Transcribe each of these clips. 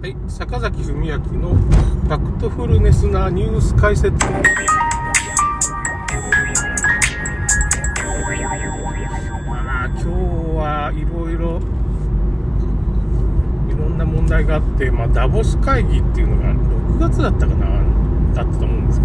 はい、坂崎文明のファクトフルネスなニュース解説。まあ、今日はいろいろ、いろんな問題があって、まあ、ダボス会議っていうのが6月だったかな、だったと思うんです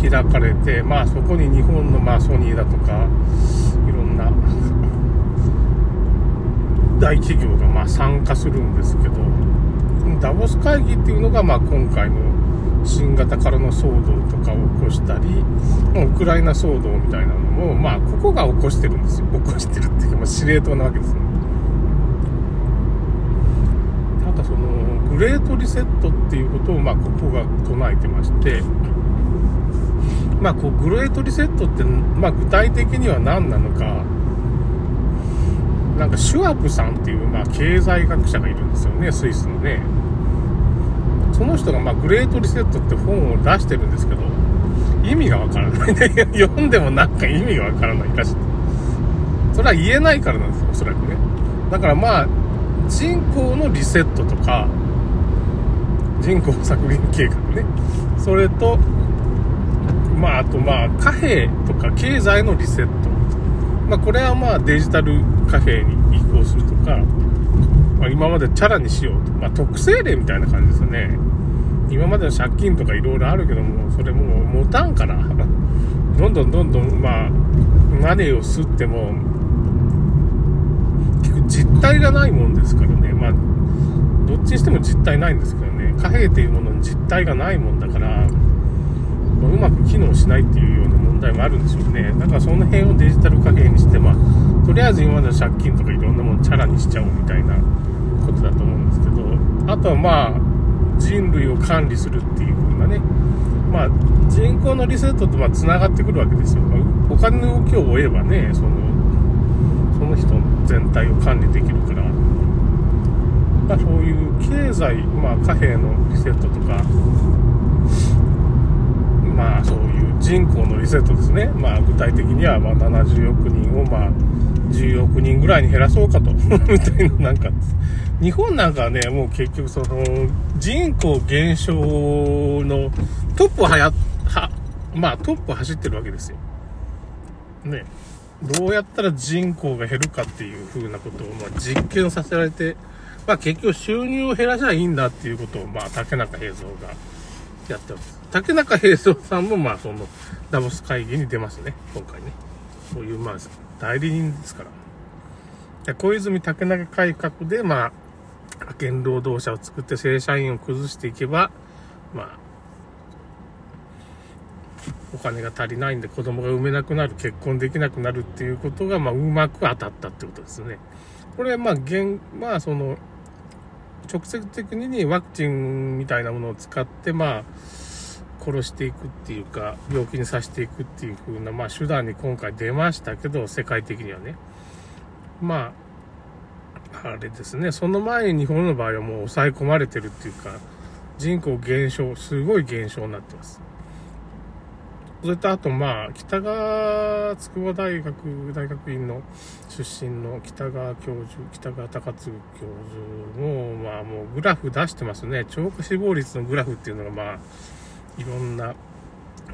けど、開かれて、まあ、そこに日本の、まあ、ソニーだとか、いろんな、大企業がまあ参加するんですけど、ダボス会議っていうのが、まあ、今回の新型からの騒動とかを起こしたり、ウクライナ騒動みたいなのも、まあ、ここが起こしてるんですよ。起こしてるっていうか、まあ、司令塔なわけですね。なんかその、グレートリセットっていうことを、まあ、ここが唱えてまして、まあ、こう、グレートリセットって、まあ、具体的には何なのか、なんかシュワプさんっていう、まあ、経済学者がいるんですよね、スイスのね。その人が、まあ、グレートリセットって本を出してるんですけど、意味がわからないね。読んでもなんか意味がわからないらしい。それは言えないからなんですよ、おそらくね。だからまあ、人口のリセットとか、人口削減計画ね。それと、まあ、あとまあ、貨幣とか経済のリセット。まあ、これはまあデジタル貨幣に移行するとか、まあ、今までチャラにしようと。まあ、特性例みたいな感じですよね。今までの借金とかいろいろあるけども、それもう持たんから、どんどんどんどん、まあ、マネーを吸っても、結局実体がないもんですからね。まあ、どっちにしても実体ないんですけどね。貨幣っていうものに実体がないもんだから、まあうまく機能しないっていうような問題もあるんでしょうね。だからその辺をデジタル貨幣にして、まあ、とりあえず今までの借金とかいろんなものチャラにしちゃおうみたいなことだと思うんですけど、あとはまあ、人類を管理するっていう風なね、まあ、人口のリセットとまあ繋がってくるわけですよ。まあお金の動きを追えばね、その、その人全体を管理できるから、まあ、そういう経済、まあ、貨幣のリセットとか、まあそういう人口のリセットですね。まあ具体的にはまあ70億人をまあ10億人ぐらいに減らそうかと。みたいななんか、日本なんかはね、もう結局その人口減少のトップをはや、は、まあトップを走ってるわけですよ。ね。どうやったら人口が減るかっていう風なことをまあ実験させられて、まあ結局収入を減らしゃいいんだっていうことをまあ竹中平蔵がやってます。竹中平蔵さんも、まあ、その、ダボス会議に出ますね、今回ね。そういう、まあ、代理人ですから。で小泉竹中改革で、まあ、派遣労働者を作って正社員を崩していけば、まあ、お金が足りないんで子供が産めなくなる、結婚できなくなるっていうことが、まあ、うまく当たったってことですね。これは、まあ、現、まあ、その、直接的にワクチンみたいなものを使って、まあ、殺していくっていうか、病気にさせていくっていう風な、まあ、手段に今回出ましたけど、世界的にはね。まあ、あれですね、その前に日本の場合はもう抑え込まれてるっていうか、人口減少、すごい減少になってます。それとあと、まあ、北川筑波大学大学院の出身の北川教授、北川隆嗣教授も、まあ、もうグラフ出してますね。超過死亡率のグラフっていうのが、まあ、いろんな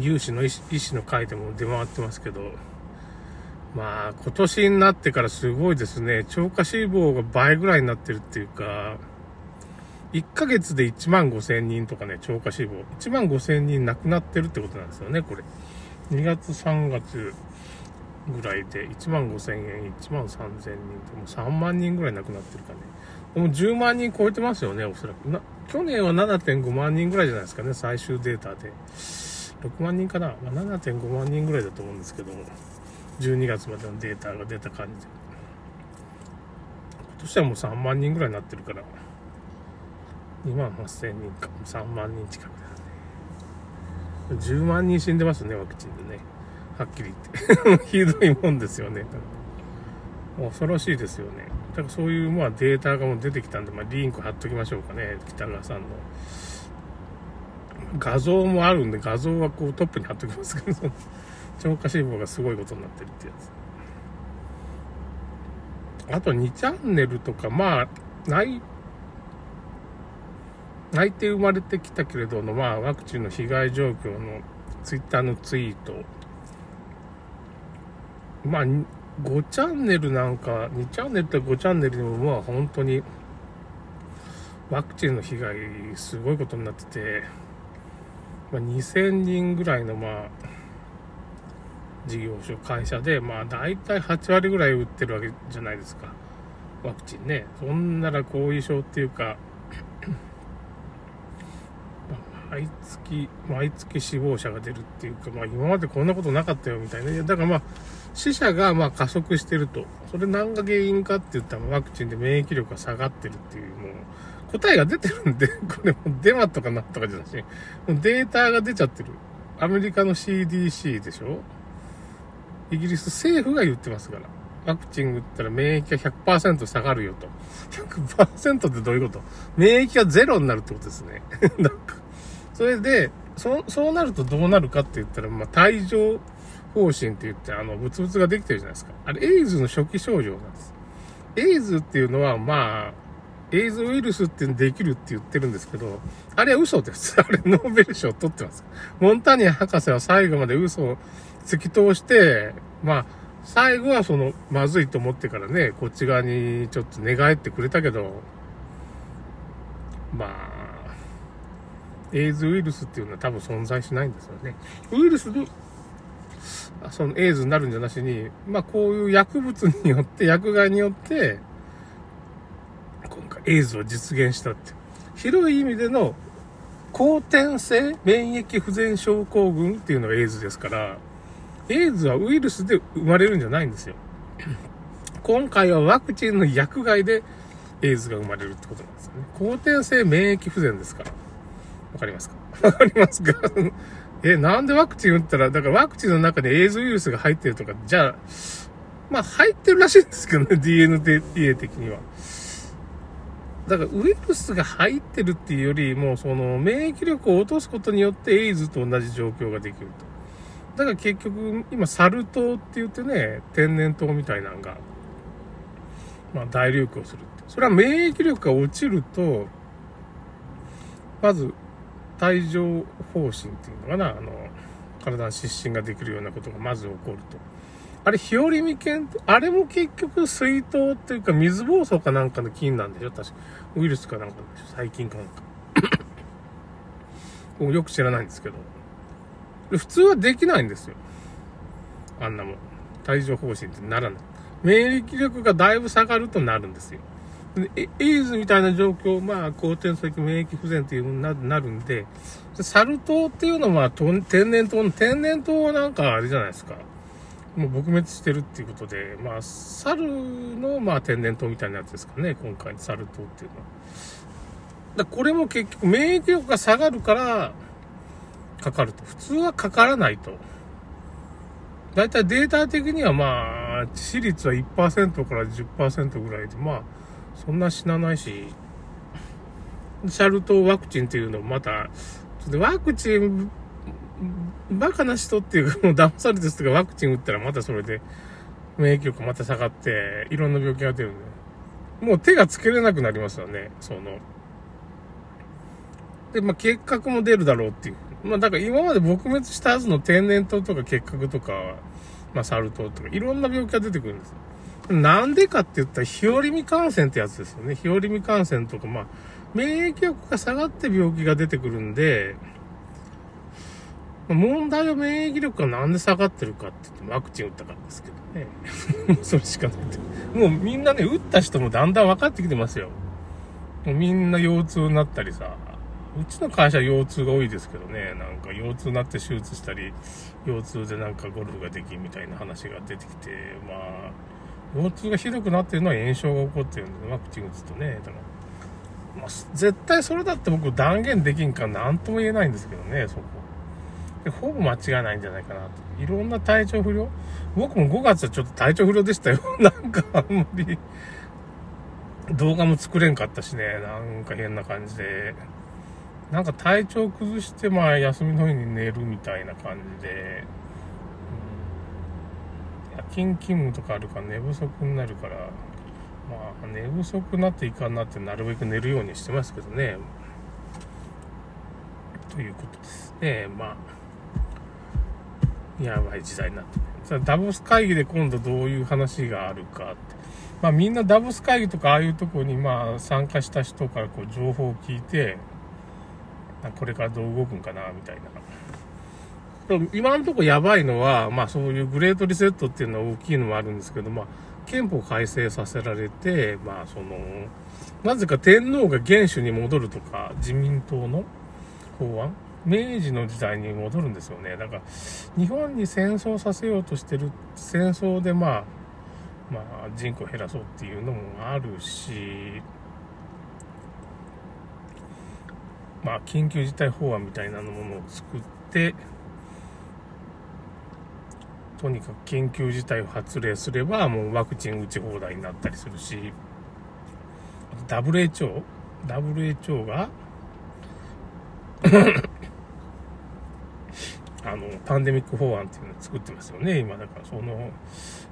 有志の医師の会でも出回ってますけど、まあ、今年になってからすごいですね。超過死亡が倍ぐらいになってるっていうか、1ヶ月で1万5千人とかね、超過死亡。1万5千人亡くなってるってことなんですよね、これ。2月3月ぐらいで1万5千円、1万3千人でもう3万人ぐらい亡くなってるかね。でも10万人超えてますよね、おそらく。な去年は7.5万人ぐらいじゃないですかね、最終データで。6万人かな、まあ、7.5万人ぐらいだと思うんですけども、12月までのデータが出た感じで。今年はもう3万人ぐらいになってるから、2万8000人か、3万人近くですね。10万人死んでますね、ワクチンでね。はっきり言って。ひどいもんですよね。恐ろしいですよね。だからそういう、まあ、データがもう出てきたんで、まあ、リンク貼っときましょうかね。北川さんの。画像もあるんで、画像はこうトップに貼っときますけど、超過死亡がすごいことになってるってやつ。あと2チャンネルとか、まあ、ない、泣いて生まれてきたけれどの、まあ、ワクチンの被害状況のツイッターのツイート、まあ、5チャンネルなんか、2チャンネルと5チャンネルでも、まあ、本当に、ワクチンの被害、すごいことになってて、まあ、2000人ぐらいの、まあ、事業所、会社で、まあ、大体8割ぐらい売ってるわけじゃないですか。ワクチンね。そんなら後遺症っていうか、毎月、毎月死亡者が出るっていうか、まあ今までこんなことなかったよみたいな。だからまあ、死者がまあ加速してると。それ何が原因かって言ったらワクチンで免疫力が下がってるっていう、もう答えが出てるんで、これもデマとかなんとかじゃなし、データが出ちゃってる。アメリカの CDC でしょ？イギリス政府が言ってますから。ワクチン打ったら免疫が100%下がるよと。100%ってどういうこと？免疫がゼロになるってことですね。なんか、それで、そそうなるとどうなるかって言ったら、まあ、帯状方針って言って、あの、ブツブツができてるじゃないですか。あれ、エイズの初期症状なんです。エイズっていうのは、まあ、エイズウイルスってできるって言ってるんですけど、あれは嘘です。あれ、ノーベル賞取ってます。モンタニア博士は最後まで嘘を突き通して、まあ、最後はその、まずいと思ってからね、こっち側にちょっと寝返ってくれたけど、まあ、エイズウイルスっていうのは多分存在しないんですよね。ウイルス、そのエイズになるんじゃなしに、まあこういう薬物によって、薬害によって、今回エイズを実現したって。広い意味での後天性免疫不全症候群っていうのがエイズですから、エイズはウイルスで生まれるんじゃないんですよ。今回はワクチンの薬害でエイズが生まれるってことなんですよね。後天性免疫不全ですから。わかりますか？わかりますか？え、なんでワクチン打ったら、だからワクチンの中にエイズウイルスが入ってるとか、じゃあ、まあ入ってるらしいんですけどね、DNA 的には。だからウイルスが入ってるっていうよりも、その免疫力を落とすことによってエイズと同じ状況ができると。だから結局、今、サル痘って言ってね、天然痘みたいなのが、まあ、大流行する。それは免疫力が落ちると、まず、帯状疱疹っていうのかな、あの、体の湿疹ができるようなことがまず起こると。あれ、日和見菌あれも結局水筒っていうか水疱瘡かなんかの菌なんでしょ確か。ウイルスかなんかでしょ細菌かなんか。よく知らないんですけど。普通はできないんですよ。あんなもん。帯状疱疹ってならない。免疫力がだいぶ下がるとなるんですよ。エイズみたいな状況、まあ、後天性免疫不全っていう風になるんで、サル痘っていうのは、天然痘の、天然痘はなんかあれじゃないですか。もう撲滅してるっていうことで、まあ、猿の、まあ、天然痘みたいなやつですかね、今回サル痘っていうのは。だこれも結局、免疫力が下がるから、かかると。普通はかからないと。だいたいデータ的にはまあ、致死率は1%から10%ぐらいで、まあ、そんな死なないし、シャルトワクチンっていうのもまた、ちょっとワクチン、バカな人っていうか、もう騙されてる人がワクチン打ったらまたそれで、免疫力また下がって、いろんな病気が出るんで、もう手がつけれなくなりますよね、その。で、まあ、結核も出るだろうっていう。まあ、だから今まで撲滅したはずの天然痘とか結核とか、まあ、サル痘とか、いろんな病気が出てくるんです。なんでかって言ったら、日和見感染ってやつですよね。日和見感染とか、まあ、免疫力が下がって病気が出てくるんで、問題は免疫力がなんで下がってるかって言ってワクチン打ったからですけどね。それしかない。もうみんなね、打った人もだんだん分かってきてますよ。もうみんな腰痛になったりさ、うちの会社腰痛が多いですけどね、なんか腰痛になって手術したり、腰痛でなんかゴルフができんみたいな話が出てきて、まあ、腰痛がひどくなってるのは炎症が起こってるんで、ワクチン打つとね、だから、まあ、絶対それだって僕断言できんかなんとも言えないんですけどね、そこ。でほぼ間違いないんじゃないかなと。いろんな体調不良僕も5月はちょっと体調不良でしたよ。なんかあんまり、動画も作れんかったしね、なんか変な感じで。なんか体調崩して、まあ休みの日に寝るみたいな感じで、勤勤務とかあるから寝不足になるから、まあ寝不足になっていかんなってなるべく寝るようにしてますけどね。ということですね。まあ、やばい時代になってる。ダボス会議で今度どういう話があるかって。まあみんなダボス会議とかああいうとこにまあ参加した人からこう情報を聞いて、これからどう動くんかな、みたいな。今のところやばいのは、まあそういうグレートリセットっていうのは大きいのもあるんですけど、まあ憲法改正させられて、まあその、なぜか天皇が元首に戻るとか、自民党の法案明治の時代に戻るんですよね。だから、日本に戦争させようとしてる、戦争でまあ、まあ人口減らそうっていうのもあるし、まあ緊急事態法案みたいなものを作って、とにかく緊急事態を発令すれば、もうワクチン打ち放題になったりするし、WHO?WHO WHO が あの、パンデミック法案っていうのを作ってますよね、今。だからその、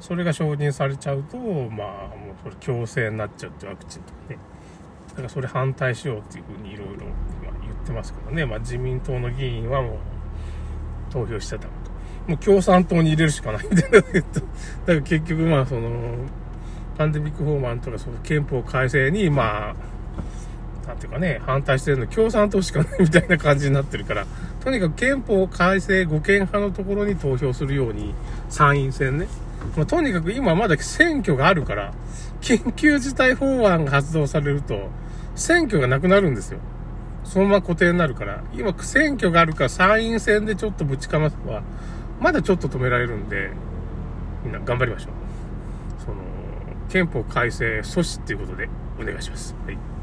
それが承認されちゃうと、まあ、もうそれ強制になっちゃうってワクチンとかね。だからそれ反対しようっていうふうにいろいろ言ってますけどね。まあ自民党の議員はもう投票してたもう共産党に入れるしかないみたいな。だから結局まあその、パンデミック法案とかその憲法改正にまあ、なんていうかね、反対してるの共産党しかないみたいな感じになってるから、とにかく憲法改正護憲派のところに投票するように、参院選ね。まあ、とにかく今まだ選挙があるから、緊急事態法案が発動されると、選挙がなくなるんですよ。そのまま固定になるから、今選挙があるから参院選でちょっとぶちかますは、まだちょっと止められるんで、みんな頑張りましょう。その、憲法改正阻止っていうことでお願いします。はい。